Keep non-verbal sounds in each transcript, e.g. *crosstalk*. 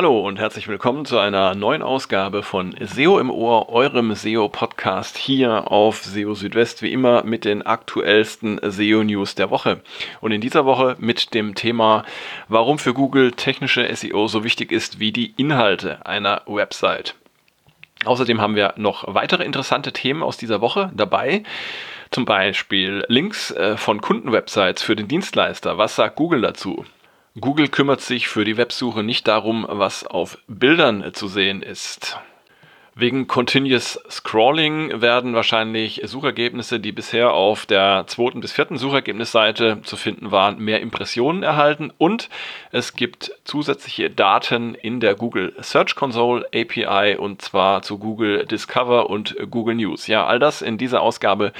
Hallo und herzlich willkommen zu einer neuen Ausgabe von SEO im Ohr, eurem SEO-Podcast hier auf SEO Südwest, wie immer mit den aktuellsten SEO-News der Woche. Und in dieser Woche mit dem Thema, warum für Google technische SEO so wichtig ist wie die Inhalte einer Website. Außerdem haben wir noch weitere interessante Themen aus dieser Woche dabei. Zum Beispiel Links äh, von Kundenwebsites für den Dienstleister. Was sagt Google dazu? Google kümmert sich für die Websuche nicht darum, was auf Bildern zu sehen ist. Wegen Continuous Scrolling werden wahrscheinlich Suchergebnisse, die bisher auf der zweiten bis vierten Suchergebnisseite zu finden waren, mehr Impressionen erhalten und es gibt zusätzliche Daten in der Google Search Console API und zwar zu Google Discover und Google News. Ja, all das in dieser Ausgabe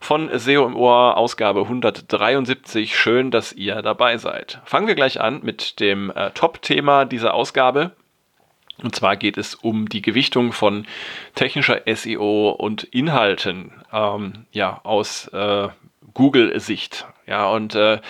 von SEO im Ohr, Ausgabe 173. Schön, dass ihr dabei seid. Fangen wir gleich an mit dem äh, Top-Thema dieser Ausgabe. Und zwar geht es um die Gewichtung von technischer SEO und Inhalten ähm, ja, aus äh, Google-Sicht. Ja, und äh,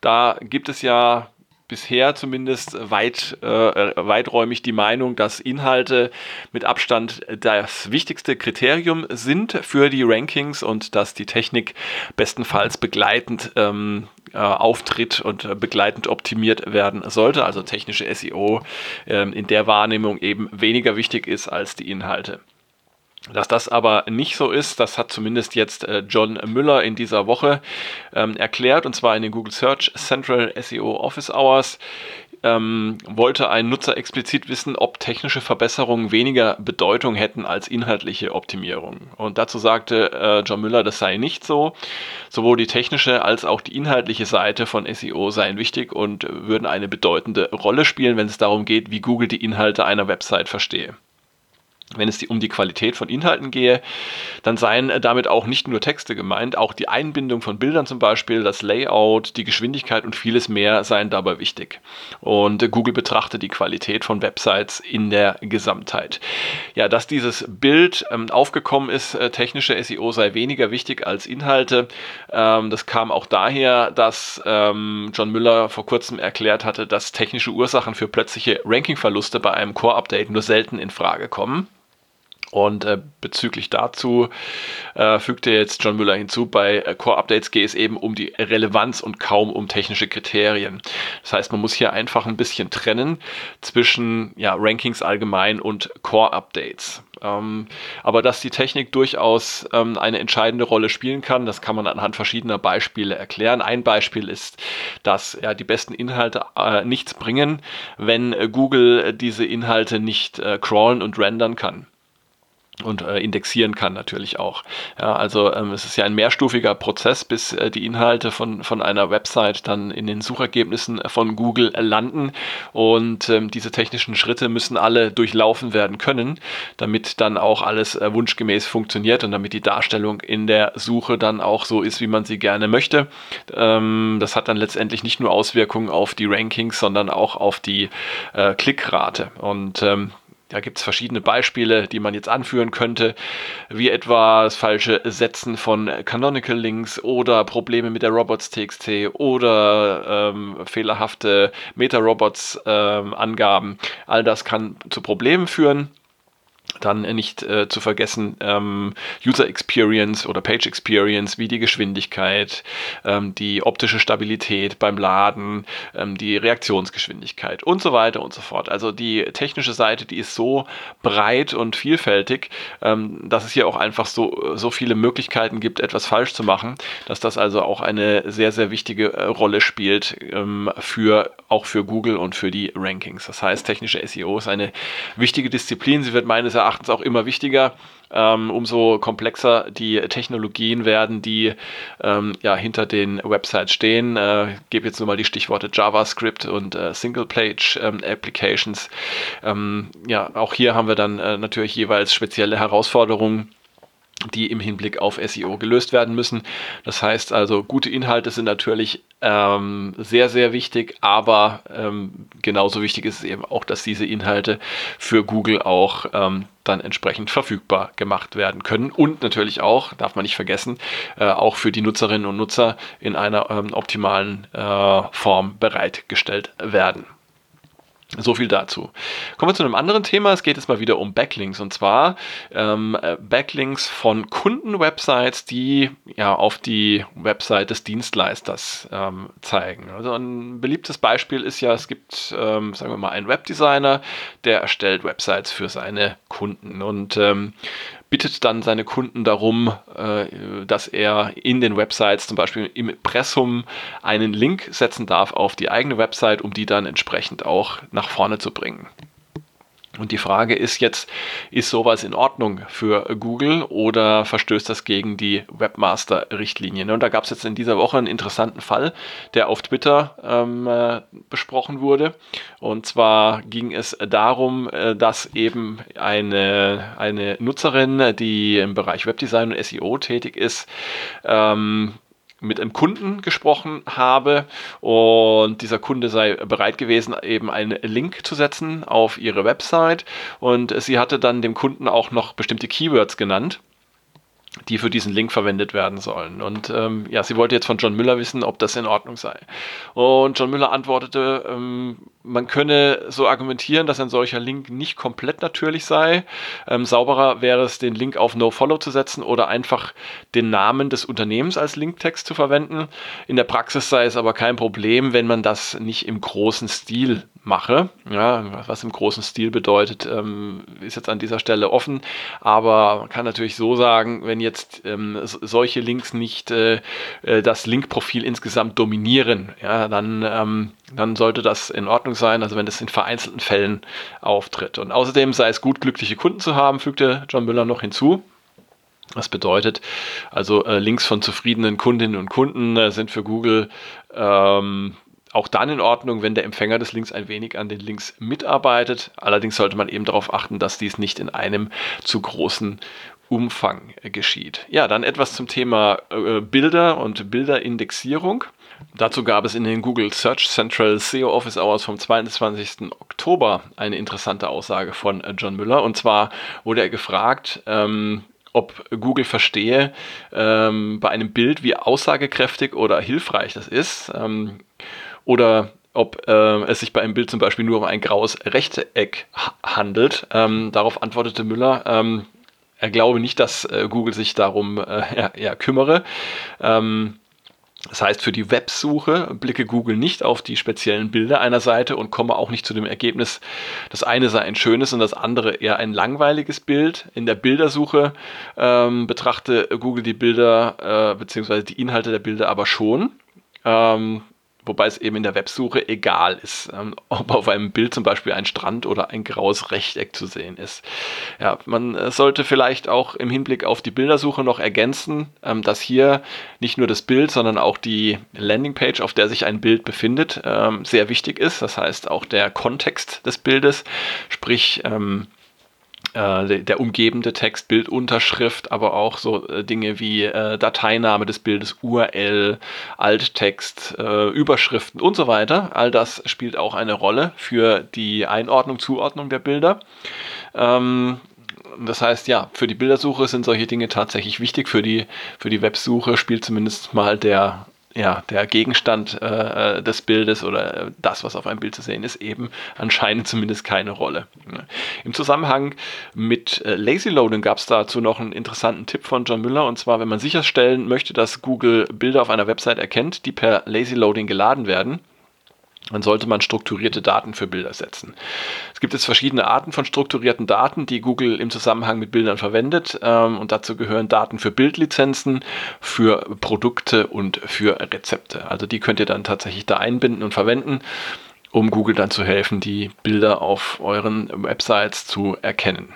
da gibt es ja bisher zumindest weit, äh, weiträumig die Meinung, dass Inhalte mit Abstand das wichtigste Kriterium sind für die Rankings und dass die Technik bestenfalls begleitend ähm, äh, auftritt und begleitend optimiert werden sollte. Also technische SEO äh, in der Wahrnehmung eben weniger wichtig ist als die Inhalte. Dass das aber nicht so ist, das hat zumindest jetzt äh, John Müller in dieser Woche ähm, erklärt, und zwar in den Google Search Central SEO Office Hours. Ähm, wollte ein Nutzer explizit wissen, ob technische Verbesserungen weniger Bedeutung hätten als inhaltliche Optimierung. Und dazu sagte äh, John Müller, das sei nicht so. Sowohl die technische als auch die inhaltliche Seite von SEO seien wichtig und würden eine bedeutende Rolle spielen, wenn es darum geht, wie Google die Inhalte einer Website verstehe. Wenn es um die Qualität von Inhalten gehe, dann seien damit auch nicht nur Texte gemeint, auch die Einbindung von Bildern zum Beispiel, das Layout, die Geschwindigkeit und vieles mehr seien dabei wichtig. Und Google betrachtet die Qualität von Websites in der Gesamtheit. Ja, dass dieses Bild ähm, aufgekommen ist, äh, technische SEO sei weniger wichtig als Inhalte, ähm, das kam auch daher, dass ähm, John Müller vor kurzem erklärt hatte, dass technische Ursachen für plötzliche Rankingverluste bei einem Core-Update nur selten in Frage kommen. Und äh, bezüglich dazu äh, fügte jetzt John Müller hinzu, bei äh, Core-Updates geht es eben um die Relevanz und kaum um technische Kriterien. Das heißt, man muss hier einfach ein bisschen trennen zwischen ja, Rankings allgemein und Core-Updates. Ähm, aber dass die Technik durchaus ähm, eine entscheidende Rolle spielen kann, das kann man anhand verschiedener Beispiele erklären. Ein Beispiel ist, dass ja, die besten Inhalte äh, nichts bringen, wenn äh, Google diese Inhalte nicht äh, crawlen und rendern kann und äh, indexieren kann natürlich auch. Ja, also ähm, es ist ja ein mehrstufiger Prozess, bis äh, die Inhalte von, von einer Website dann in den Suchergebnissen von Google landen und ähm, diese technischen Schritte müssen alle durchlaufen werden können, damit dann auch alles äh, wunschgemäß funktioniert und damit die Darstellung in der Suche dann auch so ist, wie man sie gerne möchte. Ähm, das hat dann letztendlich nicht nur Auswirkungen auf die Rankings, sondern auch auf die äh, Klickrate und ähm, da gibt es verschiedene Beispiele, die man jetzt anführen könnte, wie etwa das falsche Setzen von Canonical Links oder Probleme mit der Robots.txt oder ähm, fehlerhafte Meta-Robots-Angaben. Ähm, All das kann zu Problemen führen. Dann nicht äh, zu vergessen ähm, User Experience oder Page Experience, wie die Geschwindigkeit, ähm, die optische Stabilität beim Laden, ähm, die Reaktionsgeschwindigkeit und so weiter und so fort. Also die technische Seite, die ist so breit und vielfältig, ähm, dass es hier auch einfach so, so viele Möglichkeiten gibt, etwas falsch zu machen, dass das also auch eine sehr, sehr wichtige äh, Rolle spielt ähm, für auch für Google und für die Rankings. Das heißt, technische SEO ist eine wichtige Disziplin. Sie wird meines Erachtens auch immer wichtiger. Ähm, umso komplexer die Technologien werden, die ähm, ja, hinter den Websites stehen. Äh, gebe jetzt nur mal die Stichworte JavaScript und äh, Single-Page-Applications. Ähm, ähm, ja, auch hier haben wir dann äh, natürlich jeweils spezielle Herausforderungen die im Hinblick auf SEO gelöst werden müssen. Das heißt also, gute Inhalte sind natürlich ähm, sehr, sehr wichtig, aber ähm, genauso wichtig ist es eben auch, dass diese Inhalte für Google auch ähm, dann entsprechend verfügbar gemacht werden können und natürlich auch, darf man nicht vergessen, äh, auch für die Nutzerinnen und Nutzer in einer ähm, optimalen äh, Form bereitgestellt werden. So viel dazu. Kommen wir zu einem anderen Thema. Es geht jetzt mal wieder um Backlinks und zwar ähm, äh, Backlinks von Kundenwebsites, die ja auf die Website des Dienstleisters ähm, zeigen. Also ein beliebtes Beispiel ist ja, es gibt, ähm, sagen wir mal, einen Webdesigner, der erstellt Websites für seine Kunden und ähm, bittet dann seine Kunden darum, äh, dass er in den Websites, zum Beispiel im Impressum, einen Link setzen darf auf die eigene Website, um die dann entsprechend auch nach vorne zu bringen. Und die Frage ist jetzt, ist sowas in Ordnung für Google oder verstößt das gegen die Webmaster-Richtlinien? Und da gab es jetzt in dieser Woche einen interessanten Fall, der auf Twitter ähm, äh, besprochen wurde. Und zwar ging es darum, äh, dass eben eine, eine Nutzerin, die im Bereich Webdesign und SEO tätig ist, ähm, mit einem Kunden gesprochen habe und dieser Kunde sei bereit gewesen, eben einen Link zu setzen auf ihre Website und sie hatte dann dem Kunden auch noch bestimmte Keywords genannt die für diesen Link verwendet werden sollen. Und ähm, ja, sie wollte jetzt von John Müller wissen, ob das in Ordnung sei. Und John Müller antwortete, ähm, man könne so argumentieren, dass ein solcher Link nicht komplett natürlich sei. Ähm, sauberer wäre es, den Link auf NoFollow zu setzen oder einfach den Namen des Unternehmens als Linktext zu verwenden. In der Praxis sei es aber kein Problem, wenn man das nicht im großen Stil mache. Ja, was im großen Stil bedeutet, ähm, ist jetzt an dieser Stelle offen. Aber man kann natürlich so sagen, wenn jetzt ähm, solche Links nicht äh, äh, das Linkprofil insgesamt dominieren, ja, dann, ähm, dann sollte das in Ordnung sein. Also wenn das in vereinzelten Fällen auftritt. Und außerdem sei es gut, glückliche Kunden zu haben, fügte John Müller noch hinzu. Das bedeutet also, äh, Links von zufriedenen Kundinnen und Kunden äh, sind für Google ähm, auch dann in Ordnung, wenn der Empfänger des Links ein wenig an den Links mitarbeitet. Allerdings sollte man eben darauf achten, dass dies nicht in einem zu großen Umfang geschieht. Ja, dann etwas zum Thema äh, Bilder und Bilderindexierung. Dazu gab es in den Google Search Central SEO Office Hours vom 22. Oktober eine interessante Aussage von äh, John Müller. Und zwar wurde er gefragt, ähm, ob Google verstehe ähm, bei einem Bild, wie aussagekräftig oder hilfreich das ist. Ähm, oder ob äh, es sich bei einem Bild zum Beispiel nur um ein graues Rechteck handelt. Ähm, darauf antwortete Müller, ähm, glaube nicht, dass äh, Google sich darum äh, *laughs* ja, kümmere. Ähm, das heißt, für die Websuche blicke Google nicht auf die speziellen Bilder einer Seite und komme auch nicht zu dem Ergebnis, das eine sei ein schönes und das andere eher ein langweiliges Bild. In der Bildersuche ähm, betrachte Google die Bilder äh, bzw. die Inhalte der Bilder aber schon. Ähm, wobei es eben in der Websuche egal ist, ähm, ob auf einem Bild zum Beispiel ein Strand oder ein graues Rechteck zu sehen ist. Ja, man äh, sollte vielleicht auch im Hinblick auf die Bildersuche noch ergänzen, ähm, dass hier nicht nur das Bild, sondern auch die Landingpage, auf der sich ein Bild befindet, ähm, sehr wichtig ist. Das heißt auch der Kontext des Bildes, sprich ähm, äh, der umgebende Text, Bildunterschrift, aber auch so äh, Dinge wie äh, Dateiname des Bildes, URL, Alttext, äh, Überschriften und so weiter. All das spielt auch eine Rolle für die Einordnung, Zuordnung der Bilder. Ähm, das heißt, ja, für die Bildersuche sind solche Dinge tatsächlich wichtig. Für die, für die Websuche spielt zumindest mal der ja, der Gegenstand äh, äh, des Bildes oder äh, das, was auf einem Bild zu sehen ist, eben anscheinend zumindest keine Rolle. Im Zusammenhang mit äh, Lazy Loading gab es dazu noch einen interessanten Tipp von John Müller und zwar, wenn man sicherstellen möchte, dass Google Bilder auf einer Website erkennt, die per Lazy Loading geladen werden, dann sollte man strukturierte Daten für Bilder setzen. Es gibt jetzt verschiedene Arten von strukturierten Daten, die Google im Zusammenhang mit Bildern verwendet. Ähm, und dazu gehören Daten für Bildlizenzen, für Produkte und für Rezepte. Also die könnt ihr dann tatsächlich da einbinden und verwenden, um Google dann zu helfen, die Bilder auf euren Websites zu erkennen.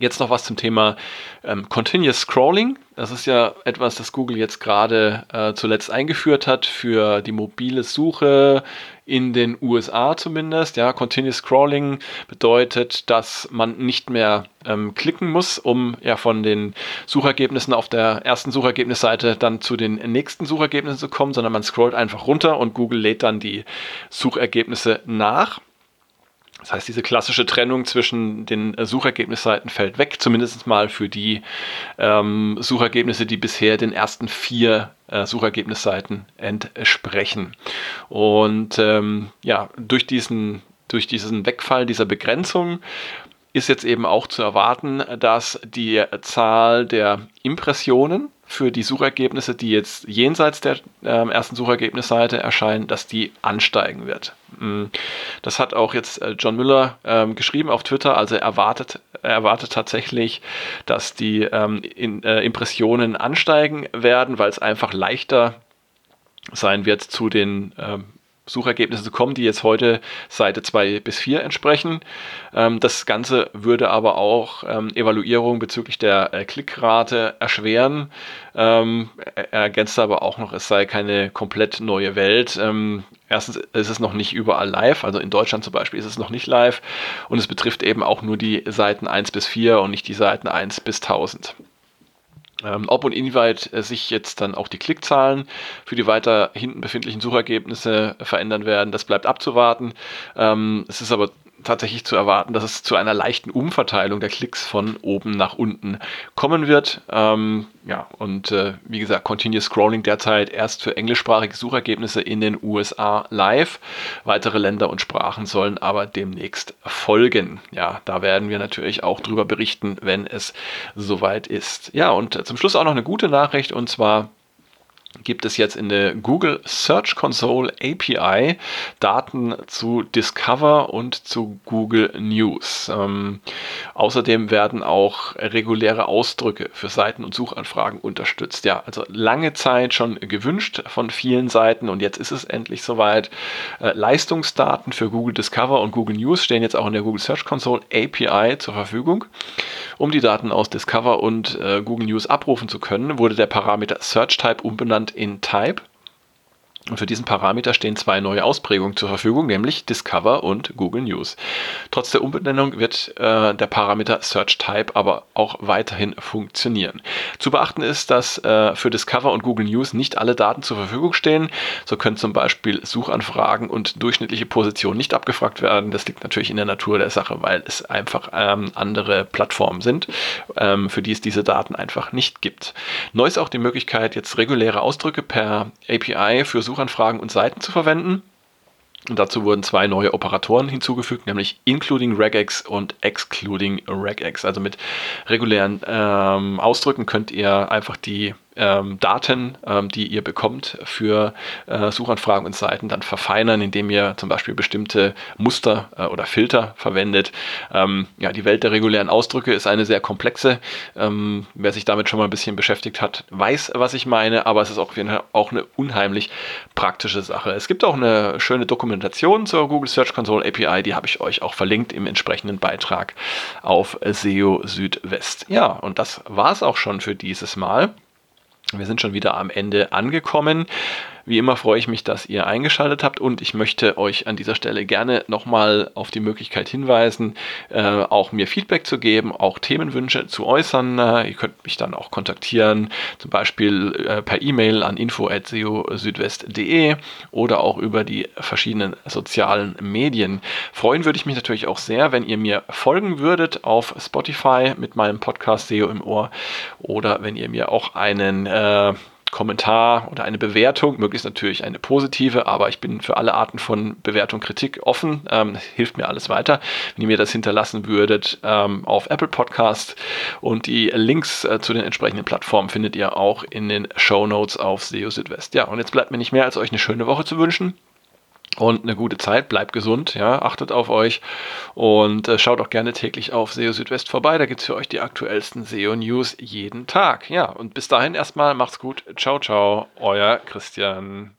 Jetzt noch was zum Thema ähm, Continuous Scrolling. Das ist ja etwas, das Google jetzt gerade äh, zuletzt eingeführt hat für die mobile Suche in den USA zumindest. Ja, Continuous Scrolling bedeutet, dass man nicht mehr ähm, klicken muss, um ja von den Suchergebnissen auf der ersten Suchergebnisseite dann zu den nächsten Suchergebnissen zu kommen, sondern man scrollt einfach runter und Google lädt dann die Suchergebnisse nach. Das heißt, diese klassische Trennung zwischen den äh, Suchergebnisseiten fällt weg, zumindest mal für die ähm, Suchergebnisse, die bisher den ersten vier äh, Suchergebnisseiten entsprechen. Und ähm, ja, durch diesen durch diesen Wegfall dieser Begrenzung ist jetzt eben auch zu erwarten, dass die Zahl der Impressionen für die Suchergebnisse, die jetzt jenseits der äh, ersten Suchergebnisseite erscheinen, dass die ansteigen wird. Mm. Das hat auch jetzt äh, John Müller ähm, geschrieben auf Twitter. Also er erwartet, er erwartet tatsächlich, dass die ähm, in, äh, Impressionen ansteigen werden, weil es einfach leichter sein wird, zu den ähm, Suchergebnisse zu kommen, die jetzt heute Seite 2 bis 4 entsprechen. Ähm, das Ganze würde aber auch ähm, Evaluierung bezüglich der äh, Klickrate erschweren. Ähm, er ergänzt aber auch noch, es sei keine komplett neue Welt. Erstens ist es noch nicht überall live, also in Deutschland zum Beispiel ist es noch nicht live und es betrifft eben auch nur die Seiten 1 bis 4 und nicht die Seiten 1 bis 1000. Ähm, ob und inwieweit äh, sich jetzt dann auch die Klickzahlen für die weiter hinten befindlichen Suchergebnisse verändern werden, das bleibt abzuwarten. Ähm, es ist aber tatsächlich zu erwarten, dass es zu einer leichten Umverteilung der Klicks von oben nach unten kommen wird. Ähm, ja, und äh, wie gesagt, Continuous Scrolling derzeit erst für englischsprachige Suchergebnisse in den USA live. Weitere Länder und Sprachen sollen aber demnächst folgen. Ja, da werden wir natürlich auch drüber berichten, wenn es soweit ist. Ja, und zum Schluss auch noch eine gute Nachricht und zwar gibt es jetzt in der Google Search Console API Daten zu Discover und zu Google News. Ähm, außerdem werden auch reguläre Ausdrücke für Seiten und Suchanfragen unterstützt. Ja, also lange Zeit schon gewünscht von vielen Seiten und jetzt ist es endlich soweit. Äh, Leistungsdaten für Google Discover und Google News stehen jetzt auch in der Google Search Console API zur Verfügung. Um die Daten aus Discover und äh, Google News abrufen zu können, wurde der Parameter Search Type umbenannt in Type und für diesen Parameter stehen zwei neue Ausprägungen zur Verfügung, nämlich Discover und Google News. Trotz der Umbenennung wird äh, der Parameter Search Type aber auch weiterhin funktionieren. Zu beachten ist, dass äh, für Discover und Google News nicht alle Daten zur Verfügung stehen. So können zum Beispiel Suchanfragen und durchschnittliche Positionen nicht abgefragt werden. Das liegt natürlich in der Natur der Sache, weil es einfach ähm, andere Plattformen sind, ähm, für die es diese Daten einfach nicht gibt. Neu ist auch die Möglichkeit, jetzt reguläre Ausdrücke per API für Suchanfragen und Seiten zu verwenden. Und dazu wurden zwei neue Operatoren hinzugefügt, nämlich including regex und excluding regex. Also mit regulären ähm, Ausdrücken könnt ihr einfach die ähm, Daten, ähm, die ihr bekommt für äh, Suchanfragen und Seiten, dann verfeinern, indem ihr zum Beispiel bestimmte Muster äh, oder Filter verwendet. Ähm, ja, die Welt der regulären Ausdrücke ist eine sehr komplexe. Ähm, wer sich damit schon mal ein bisschen beschäftigt hat, weiß, was ich meine, aber es ist auch, auch eine unheimlich praktische Sache. Es gibt auch eine schöne Dokumentation zur Google Search Console API, die habe ich euch auch verlinkt im entsprechenden Beitrag auf SEO Südwest. Ja, und das war es auch schon für dieses Mal. Wir sind schon wieder am Ende angekommen. Wie immer freue ich mich, dass ihr eingeschaltet habt und ich möchte euch an dieser Stelle gerne nochmal auf die Möglichkeit hinweisen, äh, auch mir Feedback zu geben, auch Themenwünsche zu äußern. Äh, ihr könnt mich dann auch kontaktieren, zum Beispiel äh, per E-Mail an info.seo-südwest.de oder auch über die verschiedenen sozialen Medien. Freuen würde ich mich natürlich auch sehr, wenn ihr mir folgen würdet auf Spotify mit meinem Podcast SEO im Ohr oder wenn ihr mir auch einen äh, Kommentar oder eine Bewertung, möglichst natürlich eine positive, aber ich bin für alle Arten von Bewertung, Kritik offen. Ähm, hilft mir alles weiter. Wenn ihr mir das hinterlassen würdet ähm, auf Apple Podcast und die Links äh, zu den entsprechenden Plattformen findet ihr auch in den Show Notes auf SEO Südwest. Ja, und jetzt bleibt mir nicht mehr, als euch eine schöne Woche zu wünschen und eine gute Zeit. Bleibt gesund, ja, achtet auf euch und äh, schaut auch gerne täglich auf SEO Südwest vorbei. Da gibt es für euch die aktuellsten SEO-News jeden Tag. Ja, und bis dahin erstmal macht's gut. Ciao, ciao, euer Christian.